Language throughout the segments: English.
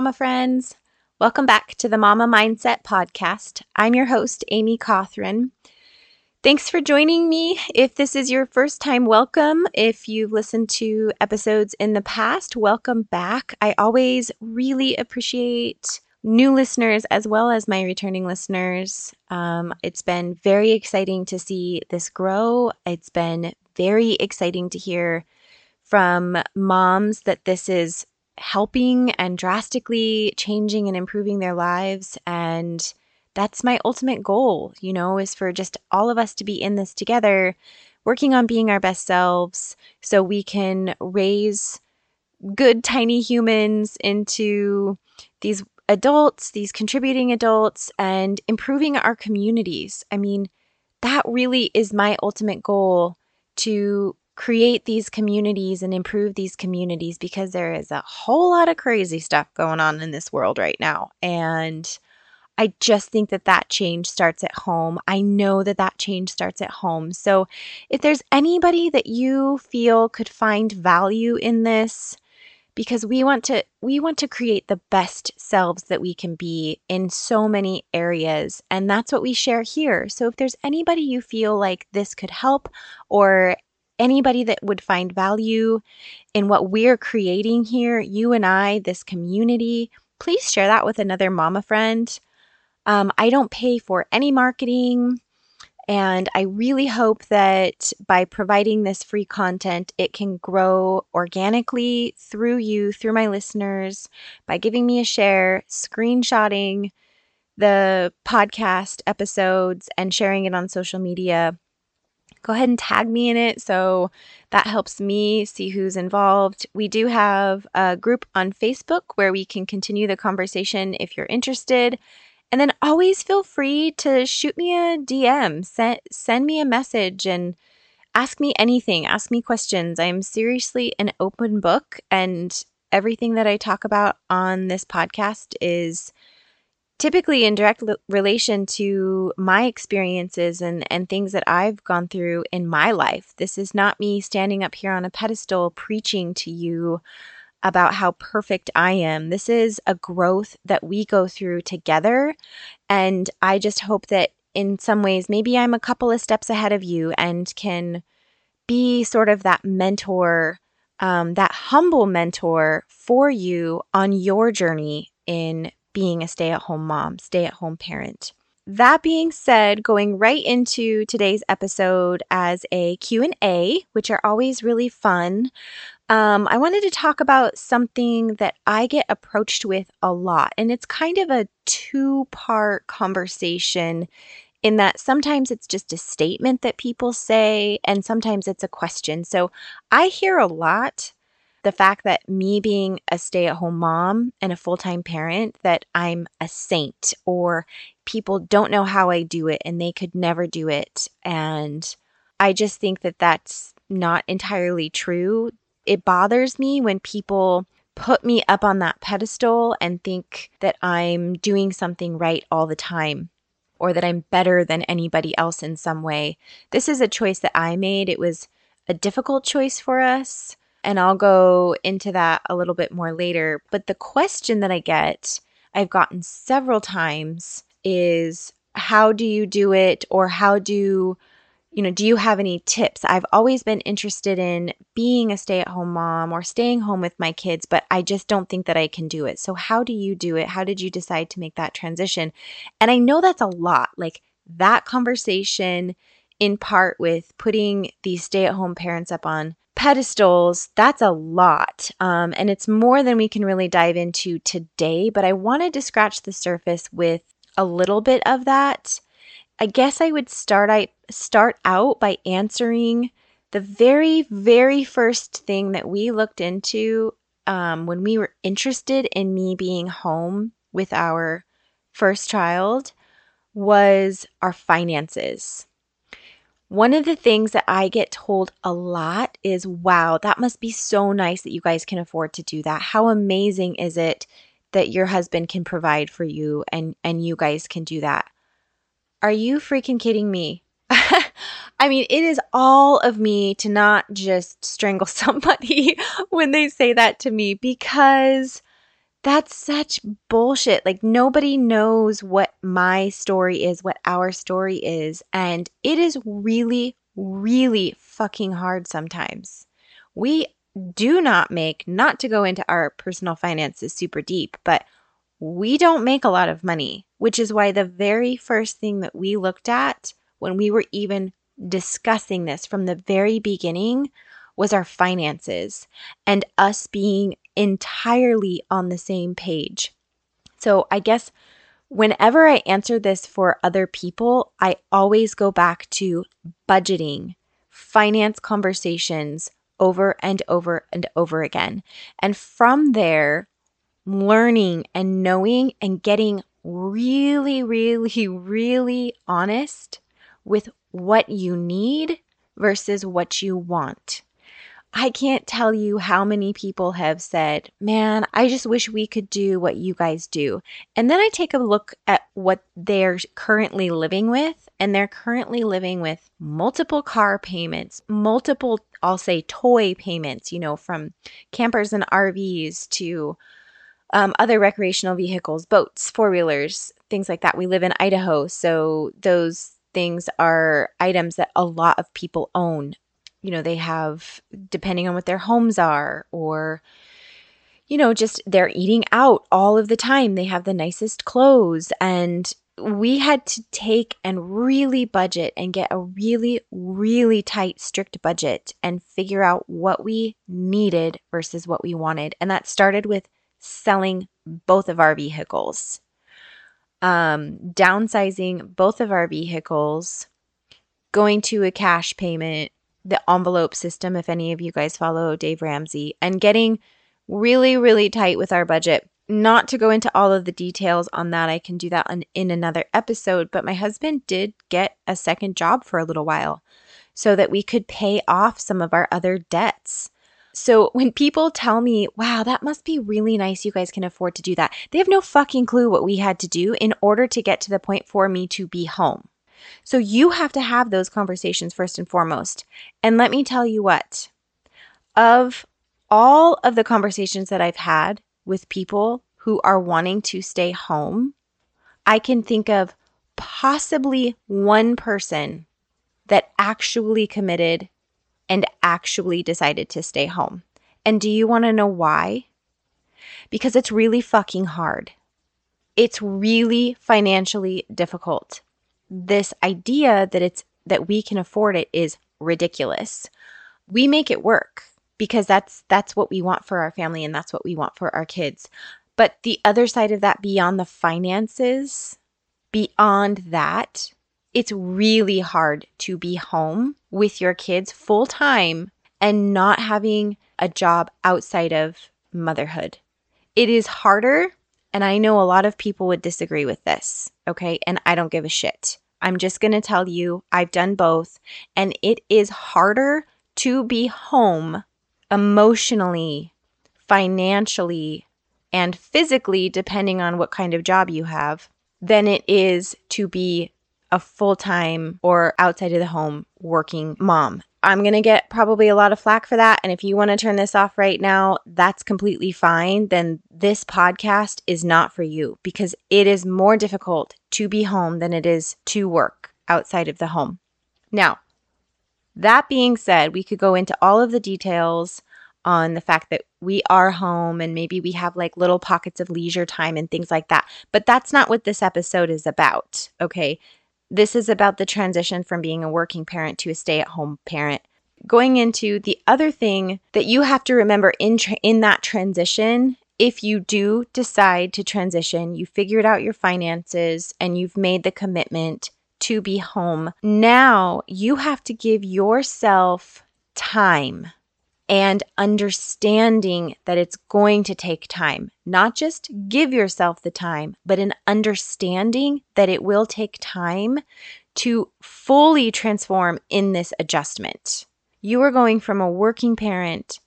Mama friends. Welcome back to the Mama Mindset Podcast. I'm your host, Amy Cawthron. Thanks for joining me. If this is your first time, welcome. If you've listened to episodes in the past, welcome back. I always really appreciate new listeners as well as my returning listeners. Um, it's been very exciting to see this grow. It's been very exciting to hear from moms that this is helping and drastically changing and improving their lives. And that's my ultimate goal, you know, is for just all of us to be in this together, working on being our best selves so we can raise good tiny humans into these adults, these contributing adults, and improving our communities. I mean, that really is my ultimate goal to create these communities and improve these communities because there is a whole lot of crazy stuff going on in this world right now. And I just think that that change starts at home. I know that that change starts at home. So if there's anybody that you feel could find value in this, because we want to we want to create the best selves that we can be in so many areas and that's what we share here so if there's anybody you feel like this could help or anybody that would find value in what we're creating here, you and I, this community, please share that with another mama friend. Um, I don't pay for any marketing. And I really hope that by providing this free content, it can grow organically through you, through my listeners, by giving me a share, screenshotting the podcast episodes, and sharing it on social media go ahead and tag me in it. So that helps me see who's involved. We do have a group on Facebook where we can continue the conversation if you're interested. And then always feel free to shoot me a DM, send, send me a message, and ask me anything. Ask me questions. I'm seriously an open book, and everything that I talk about on this podcast is typically in direct relation to my experiences and, and things that I've gone through in my life. This is not me standing up here on a pedestal preaching to you about how perfect I am. This is a growth that we go through together. And I just hope that in some ways, maybe I'm a couple of steps ahead of you and can be sort of that mentor, um, that humble mentor for you on your journey in being a stay-at-home mom, stay-at-home parent. That being said, going right into today's episode as a Q&A, which are always really fun, um, I wanted to talk about something that I get approached with a lot. And it's kind of a two part conversation in that sometimes it's just a statement that people say, and sometimes it's a question. So I hear a lot the fact that me being a stay at home mom and a full time parent, that I'm a saint or people don't know how I do it and they could never do it. And I just think that that's not entirely true. It bothers me when people put me up on that pedestal and think that I'm doing something right all the time or that I'm better than anybody else in some way. This is a choice that I made. It was a difficult choice for us. And I'll go into that a little bit more later. But the question that I get, I've gotten several times, is how do you do it? Or how do, you know, do you have any tips? I've always been interested in being a stay at home mom or staying home with my kids, but I just don't think that I can do it. So, how do you do it? How did you decide to make that transition? And I know that's a lot. Like that conversation, in part with putting these stay at home parents up on pedestals, that's a lot. Um, and it's more than we can really dive into today, but I wanted to scratch the surface with a little bit of that. I guess I would start I start out by answering the very, very first thing that we looked into um, when we were interested in me being home with our first child was our finances. One of the things that I get told a lot is, wow, that must be so nice that you guys can afford to do that. How amazing is it that your husband can provide for you and, and you guys can do that? Are you freaking kidding me? I mean, it is all of me to not just strangle somebody when they say that to me because That's such bullshit. Like, nobody knows what my story is, what our story is. And it is really, really fucking hard sometimes. We do not make, not to go into our personal finances super deep, but we don't make a lot of money, which is why the very first thing that we looked at when we were even discussing this from the very beginning was our finances and us being entirely on the same page. So I guess whenever I answer this for other people, I always go back to budgeting, finance conversations over and over and over again. And from there, learning and knowing and getting really, really, really honest with what you need versus what you want. I can't tell you how many people have said, Man, I just wish we could do what you guys do. And then I take a look at what they're currently living with, and they're currently living with multiple car payments, multiple, I'll say, toy payments, you know, from campers and RVs to um, other recreational vehicles, boats, four wheelers, things like that. We live in Idaho, so those things are items that a lot of people own. You know, they have, depending on what their homes are, or, you know, just they're eating out all of the time. They have the nicest clothes. And we had to take and really budget and get a really, really tight, strict budget and figure out what we needed versus what we wanted. And that started with selling both of our vehicles um, downsizing both of our vehicles, going to a cash payment, the envelope system, if any of you guys follow Dave Ramsey, and getting really, really tight with our budget. Not to go into all of the details on that, I can do that on, in another episode, but my husband did get a second job for a little while so that we could pay off some of our other debts. So when people tell me, wow, that must be really nice, you guys can afford to do that, they have no fucking clue what we had to do in order to get to the point for me to be home. So you have to have those conversations first and foremost. And let me tell you what, of all of the conversations that I've had with people who are wanting to stay home, I can think of possibly one person that actually committed and actually decided to stay home. And do you want to know why? Because it's really fucking hard. It's really financially difficult. This idea that it's that we can afford it is ridiculous. We make it work because that's that's what we want for our family and that's what we want for our kids. But the other side of that beyond the finances, beyond that, it's really hard to be home with your kids full time and not having a job outside of motherhood. It is harder, and I know a lot of people would disagree with this, okay? And I don't give a shit. I'm just going to tell you, I've done both, and it is harder to be home emotionally, financially, and physically, depending on what kind of job you have, than it is to be a full time or outside of the home working mom. I'm going to get probably a lot of flack for that. And if you want to turn this off right now, that's completely fine. Then this podcast is not for you because it is more difficult to be home than it is to work outside of the home. Now, that being said, we could go into all of the details on the fact that we are home and maybe we have like little pockets of leisure time and things like that. But that's not what this episode is about. Okay. This is about the transition from being a working parent to a stay at home parent. Going into the other thing that you have to remember in, tra- in that transition, if you do decide to transition, you figured out your finances and you've made the commitment to be home. Now you have to give yourself time and understanding that it's going to take time. Not just give yourself the time, but an understanding that it will take time to fully transform in this adjustment. You are going from a working parent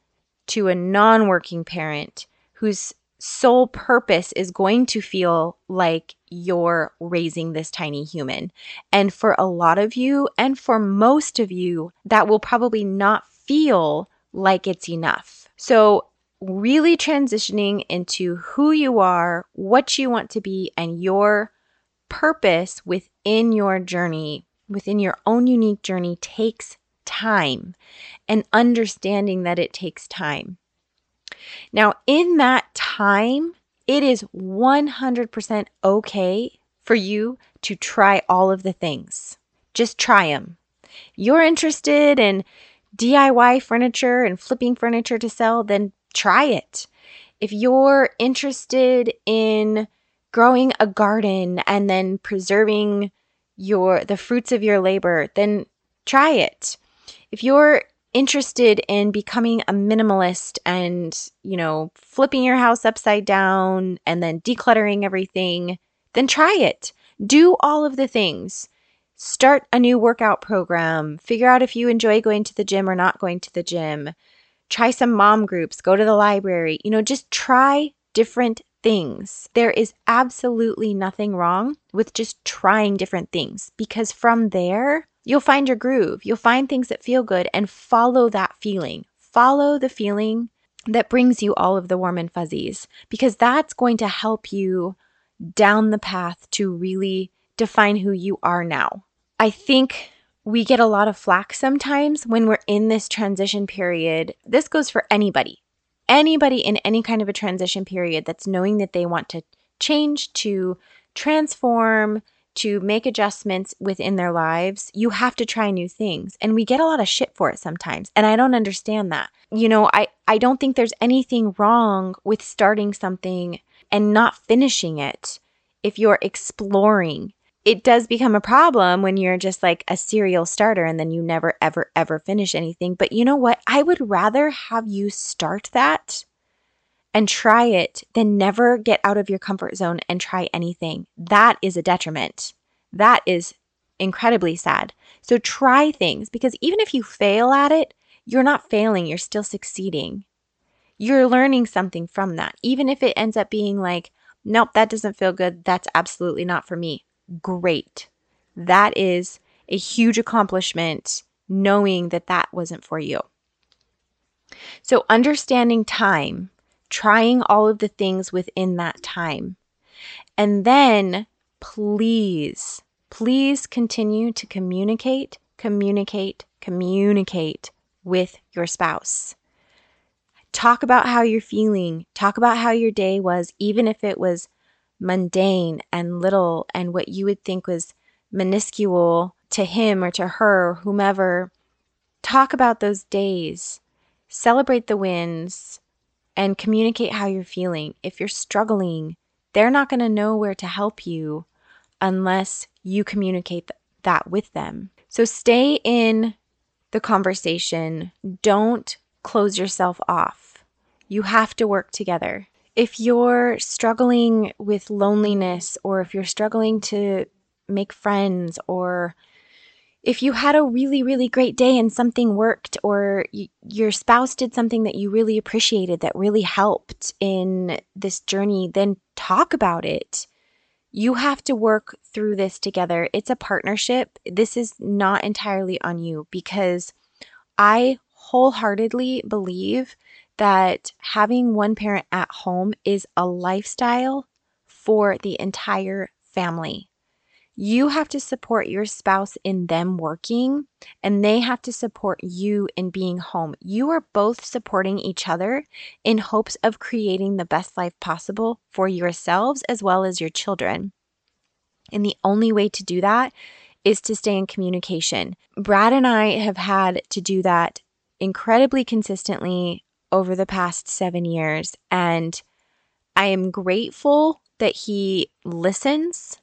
to a non working parent whose sole purpose is going to feel like you're raising this tiny human. And for a lot of you, and for most of you, that will probably not feel like it's enough. So, really transitioning into who you are, what you want to be, and your purpose within your journey, within your own unique journey, takes time and understanding that it takes time. Now, in that time, it is 100% okay for you to try all of the things. Just try them. You're interested in DIY furniture and flipping furniture to sell, then try it. If you're interested in growing a garden and then preserving your the fruits of your labor, then try it. If you're interested in becoming a minimalist and, you know, flipping your house upside down and then decluttering everything, then try it. Do all of the things. Start a new workout program. Figure out if you enjoy going to the gym or not going to the gym. Try some mom groups. Go to the library. You know, just try different things. There is absolutely nothing wrong with just trying different things because from there, you'll find your groove. You'll find things that feel good and follow that feeling. Follow the feeling that brings you all of the warm and fuzzies because that's going to help you down the path to really define who you are now. I think we get a lot of flack sometimes when we're in this transition period. This goes for anybody, anybody in any kind of a transition period that's knowing that they want to change, to transform, to make adjustments within their lives, you have to try new things. And we get a lot of shit for it sometimes. And I don't understand that. You know, I, I don't think there's anything wrong with starting something and not finishing it if you're exploring. It does become a problem when you're just like a serial starter and then you never, ever, ever finish anything. But you know what? I would rather have you start that and try it, than never get out of your comfort zone and try anything. That is a detriment. That is incredibly sad. So try things because even if you fail at it, you're not failing, you're still succeeding. You're learning something from that. Even if it ends up being like, nope, that doesn't feel good, that's absolutely not for me. Great. That is a huge accomplishment knowing that that wasn't for you. So, understanding time trying all of the things within that time. And then please, please continue to communicate, communicate, communicate with your spouse. Talk about how you're feeling. Talk about how your day was, even if it was mundane and little and what you would think was minuscule to him or to her, whomever. Talk about those days. Celebrate the wins and communicate how you're feeling. If you're struggling, they're not going to know where to help you unless you communicate th- that with them. So stay in the conversation. Don't close yourself off. You have to work together. If you're struggling with loneliness or if you're struggling to make friends or if you had a really, really great day and something worked, or y- your spouse did something that you really appreciated that really helped in this journey, then talk about it. You have to work through this together. It's a partnership. This is not entirely on you because I wholeheartedly believe that having one parent at home is a lifestyle for the entire family. You have to support your spouse in them working, and they have to support you in being home. You are both supporting each other in hopes of creating the best life possible for yourselves as well as your children. And the only way to do that is to stay in communication. Brad and I have had to do that incredibly consistently over the past seven years. And I am grateful that he listens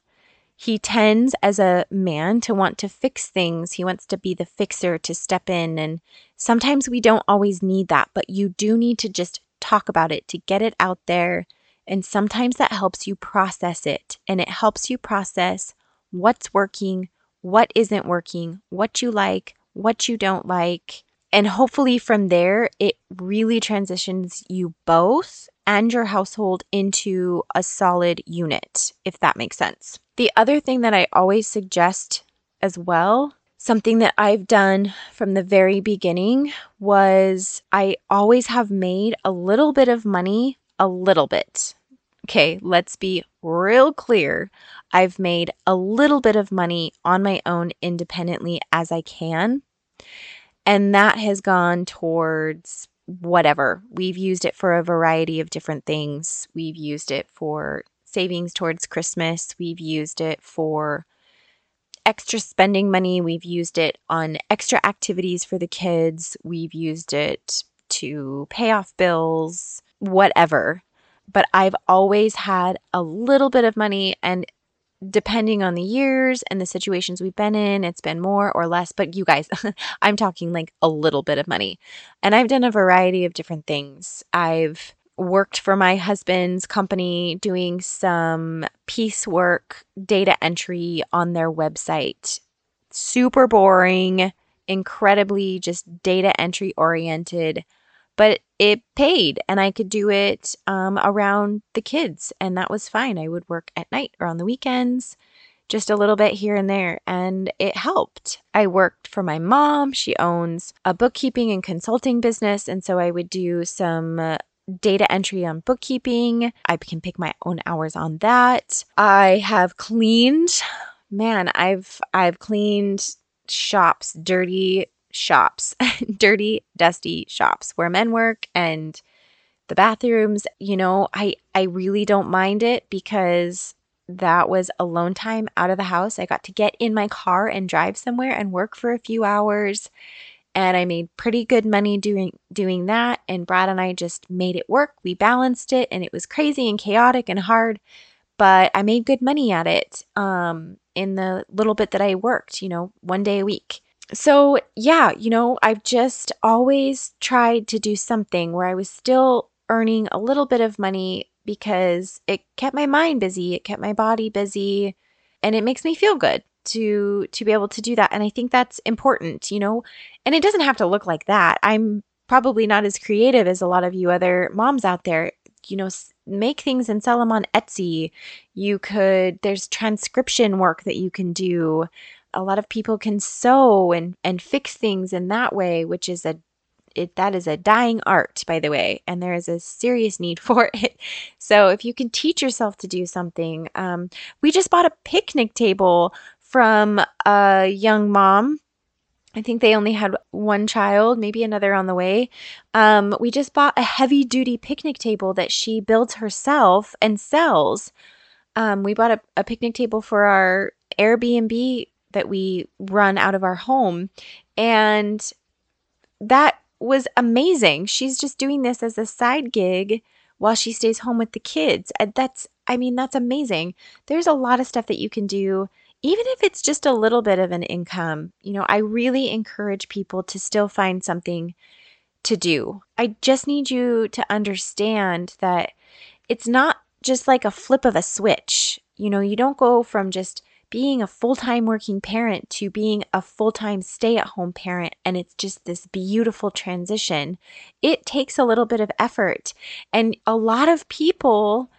he tends, as a man, to want to fix things. He wants to be the fixer, to step in. And sometimes we don't always need that, but you do need to just talk about it, to get it out there. And sometimes that helps you process it. And it helps you process what's working, what isn't working, what you like, what you don't like. And hopefully from there, it really transitions you both and your household into a solid unit, if that makes sense. The other thing that I always suggest as well Something that I've done from the very beginning was I always have made a little bit of money, a little bit. Okay, let's be real clear. I've made a little bit of money on my own independently as I can. And that has gone towards whatever. We've used it for a variety of different things. We've used it for savings towards Christmas. We've used it for extra spending money. We've used it on extra activities for the kids. We've used it to pay off bills, whatever. But I've always had a little bit of money and depending on the years and the situations we've been in, it's been more or less. But you guys, I'm talking like a little bit of money. And I've done a variety of different things. I've worked for my husband's company doing some piecework data entry on their website. Super boring, incredibly just data entry oriented but it paid and I could do it um, around the kids, and that was fine. I would work at night or on the weekends, just a little bit here and there, and it helped. I worked for my mom. She owns a bookkeeping and consulting business, and so I would do some. Uh, data entry on bookkeeping. I can pick my own hours on that. I have cleaned man, I've I've cleaned shops, dirty shops, dirty, dusty shops where men work and the bathrooms, you know, I I really don't mind it because that was alone time out of the house. I got to get in my car and drive somewhere and work for a few hours and I made pretty good money doing doing that and Brad and I just made it work. We balanced it and it was crazy and chaotic and hard, but I made good money at it um in the little bit that I worked, you know, one day a week so, yeah, you know, I've just always tried to do something where I was still earning a little bit of money because it kept my mind busy, it kept my body busy, and it makes me feel good to to be able to do that and i think that's important you know? And it doesn't have to look like that. I'm probably not as creative as a lot of you other moms out there. You know make things and sell them on etsy. You could there's transcription work that you can do a lot of people can sew and and fix things in that way, which is a it that is a dying art, by the way, and there is a serious need for it. So if you can teach yourself to do something, um, we just bought a picnic table from a young mom. I think they only had one child, maybe another on the way. Um, we just bought a heavy duty picnic table that she builds herself and sells. Um, we bought a, a picnic table for our Airbnb that we run out of our home. And that was amazing. She's just doing this as a side gig while she stays home with the kids. That's, I mean, that's amazing. There's a lot of stuff that you can do, even if it's just a little bit of an income. You know, I really encourage people to still find something to do. I just need you to understand that it's not just like a flip of a switch. You know, you don't go from just being a full time working parent to being a full time stay at home parent. And it's just this beautiful transition. It takes a little bit of effort. And a lot of people,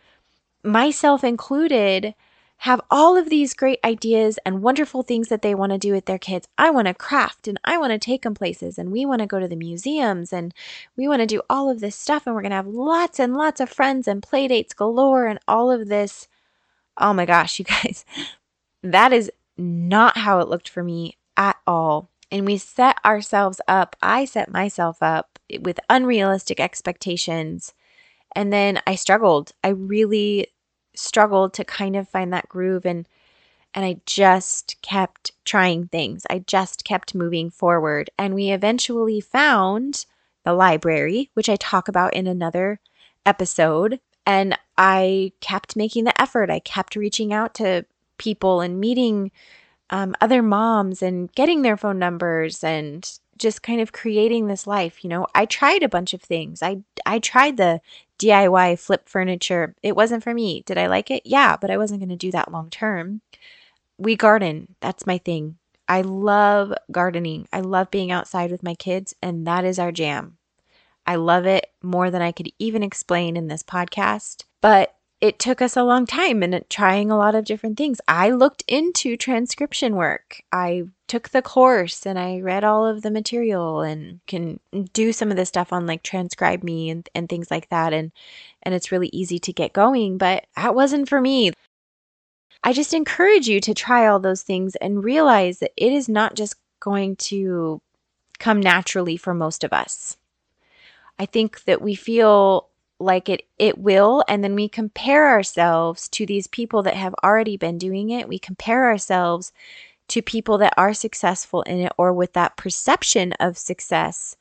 myself included, have all of these great ideas and wonderful things that they want to do with their kids. I want to craft and I want to take them places and we want to go to the museums and we want to do all of this stuff and we're going to have lots and lots of friends and play dates galore and all of this. Oh my gosh, you guys, that is not how it looked for me at all. And we set ourselves up, I set myself up with unrealistic expectations. And then I struggled. I really struggled to kind of find that groove and and I just kept trying things. I just kept moving forward. And we eventually found the library, which I talk about in another episode. And I kept making the effort. I kept reaching out to people and meeting um, other moms and getting their phone numbers and just kind of creating this life. You know, I tried a bunch of things. I I tried the DIY flip furniture. It wasn't for me. Did I like it? Yeah, but I wasn't going to do that long term. We garden. That's my thing. I love gardening. I love being outside with my kids, and that is our jam. I love it more than I could even explain in this podcast. But it took us a long time and trying a lot of different things. I looked into transcription work. I took the course and I read all of the material and can do some of this stuff on like TranscribeMe and, and things like that and and it's really easy to get going, but that wasn't for me. I just encourage you to try all those things and realize that it is not just going to come naturally for most of us. I think that we feel like it it will and then we compare ourselves to these people that have already been doing it. We compare ourselves to people that are successful in it or with that perception of success.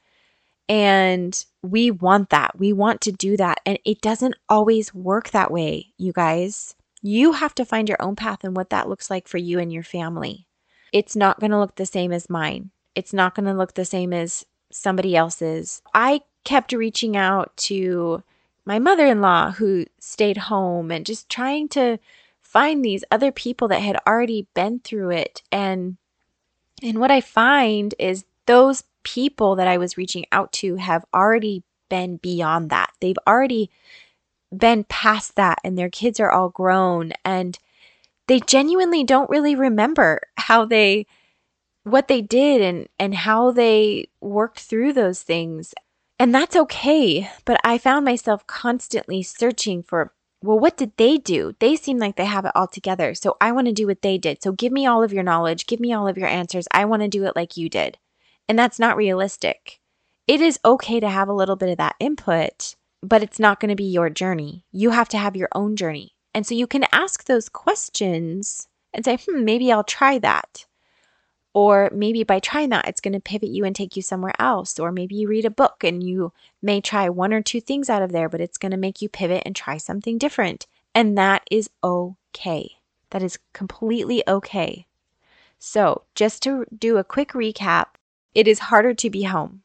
And we want that. We want to do that. And it doesn't always work that way, you guys. You have to find your own path and what that looks like for you and your family. It's not going to look the same as mine. It's not going to look the same as somebody else's. I kept reaching out to my mother in law who stayed home and just trying to find these other people that had already been through it. And and what I find is those people that I was reaching out to have already been beyond that. They've already been past that and their kids are all grown and they genuinely don't really remember how they what they did and and how they worked through those things and that's okay. But I found myself constantly searching for, well, what did they do? They seem like they have it all together. So I want to do what they did. So give me all of your knowledge, give me all of your answers. I want to do it like you did. And that's not realistic. It is okay to have a little bit of that input, but it's not going to be your journey. You have to have your own journey. And so you can ask those questions and say, hmm, maybe I'll try that. Or maybe by trying that, it's going to pivot you and take you somewhere else. Or maybe you read a book and you may try one or two things out of there, but it's going to make you pivot and try something different. And that is okay. That is completely okay. So, just to do a quick recap, it is harder to be home.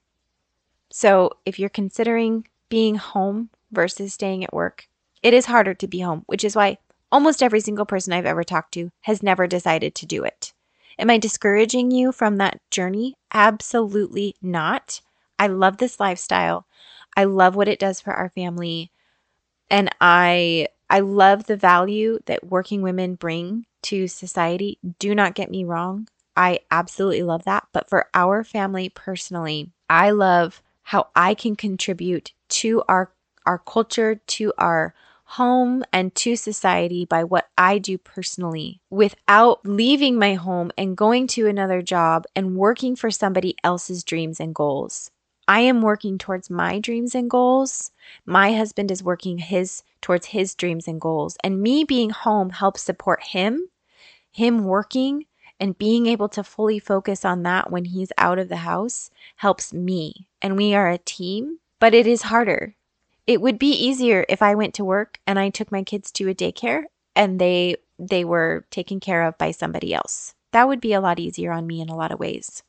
So, if you're considering being home versus staying at work, it is harder to be home, which is why almost every single person I've ever talked to has never decided to do it. Am I discouraging you from that journey? Absolutely not. I love this lifestyle. I love what it does for our family. And I I love the value that working women bring to society. Do not get me wrong. I absolutely love that. But for our family personally, I love how I can contribute to our our culture, to our home and to society by what I do personally without leaving my home and going to another job and working for somebody else's dreams and goals. I am working towards my dreams and goals. My husband is working his towards his dreams and goals. And me being home helps support him, him working and being able to fully focus on that when he's out of the house helps me. And we are a team, but it is harder it would be easier if I went to work and I took my kids to a daycare and they they were taken care of by somebody else. That would be a lot easier on me in a lot of ways.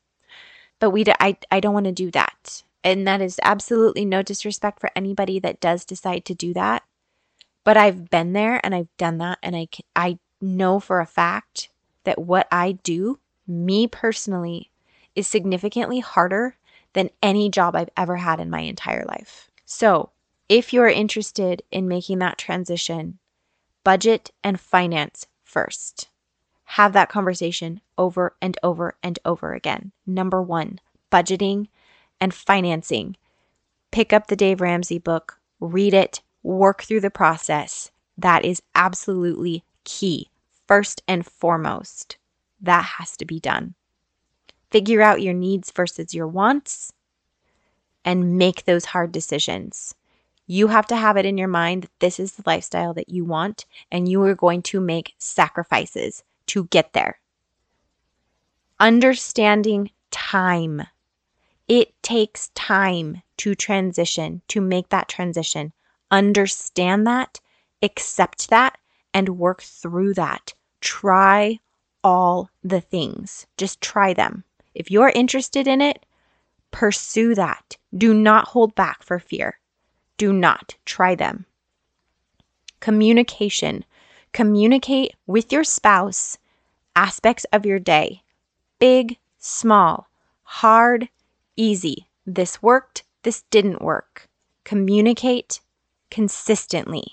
But we I I don't want to do that. And that is absolutely no disrespect for anybody that does decide to do that. But I've been there and I've done that and I I know for a fact that what I do, me personally, is significantly harder than any job I've ever had in my entire life. So, if you're interested in making that transition, budget and finance first. Have that conversation over and over and over again. Number one, budgeting and financing. Pick up the Dave Ramsey book, read it, work through the process. That is absolutely key. First and foremost, that has to be done. Figure out your needs versus your wants and make those hard decisions. You have to have it in your mind that this is the lifestyle that you want, and you are going to make sacrifices to get there. Understanding time. It takes time to transition, to make that transition. Understand that, accept that, and work through that. Try all the things. Just try them. If you're interested in it, pursue that. Do not hold back for fear. Do not try them. Communication. Communicate with your spouse aspects of your day big, small, hard, easy. This worked, this didn't work. Communicate consistently.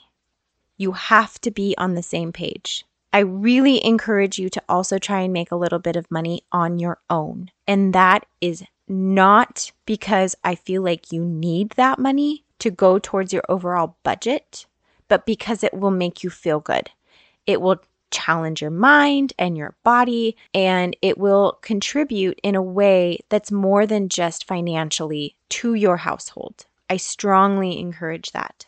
You have to be on the same page. I really encourage you to also try and make a little bit of money on your own. And that is not because I feel like you need that money to go towards your overall budget, but because it will make you feel good. It will challenge your mind and your body, and it will contribute in a way that's more than just financially to your household. I strongly encourage that.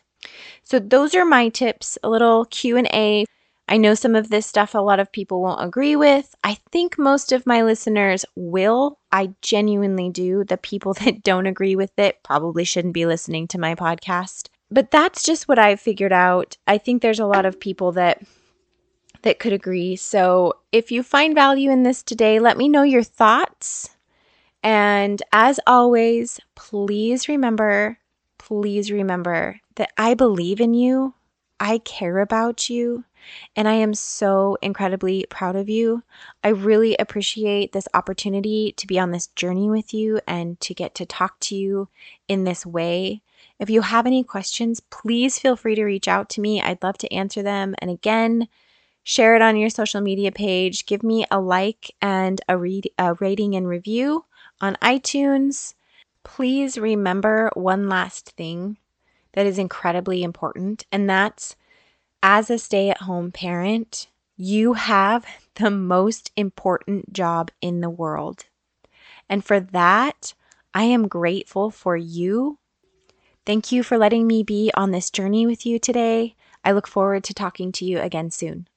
So those are my tips, a little Q&A. I know some of this stuff a lot of people won't agree with. I think most of my listeners will. I genuinely do. The people that don't agree with it probably shouldn't be listening to my podcast. But that's just what I've figured out. I think there's a lot of people that that could agree. So, if you find value in this today, let me know your thoughts. And as always, please remember, please remember that I believe in you. I care about you. And I am so incredibly proud of you. I really appreciate this opportunity to be on this journey with you and to get to talk to you in this way. If you have any questions, please feel free to reach out to me. I'd love to answer them. And again, share it on your social media page, give me a like and a, read, a rating and review on iTunes. Please remember one last thing that is incredibly important, and that's as a stay at home parent, you have the most important job in the world. And for that, I am grateful for you. Thank you for letting me be on this journey with you today. I look forward to talking to you again soon.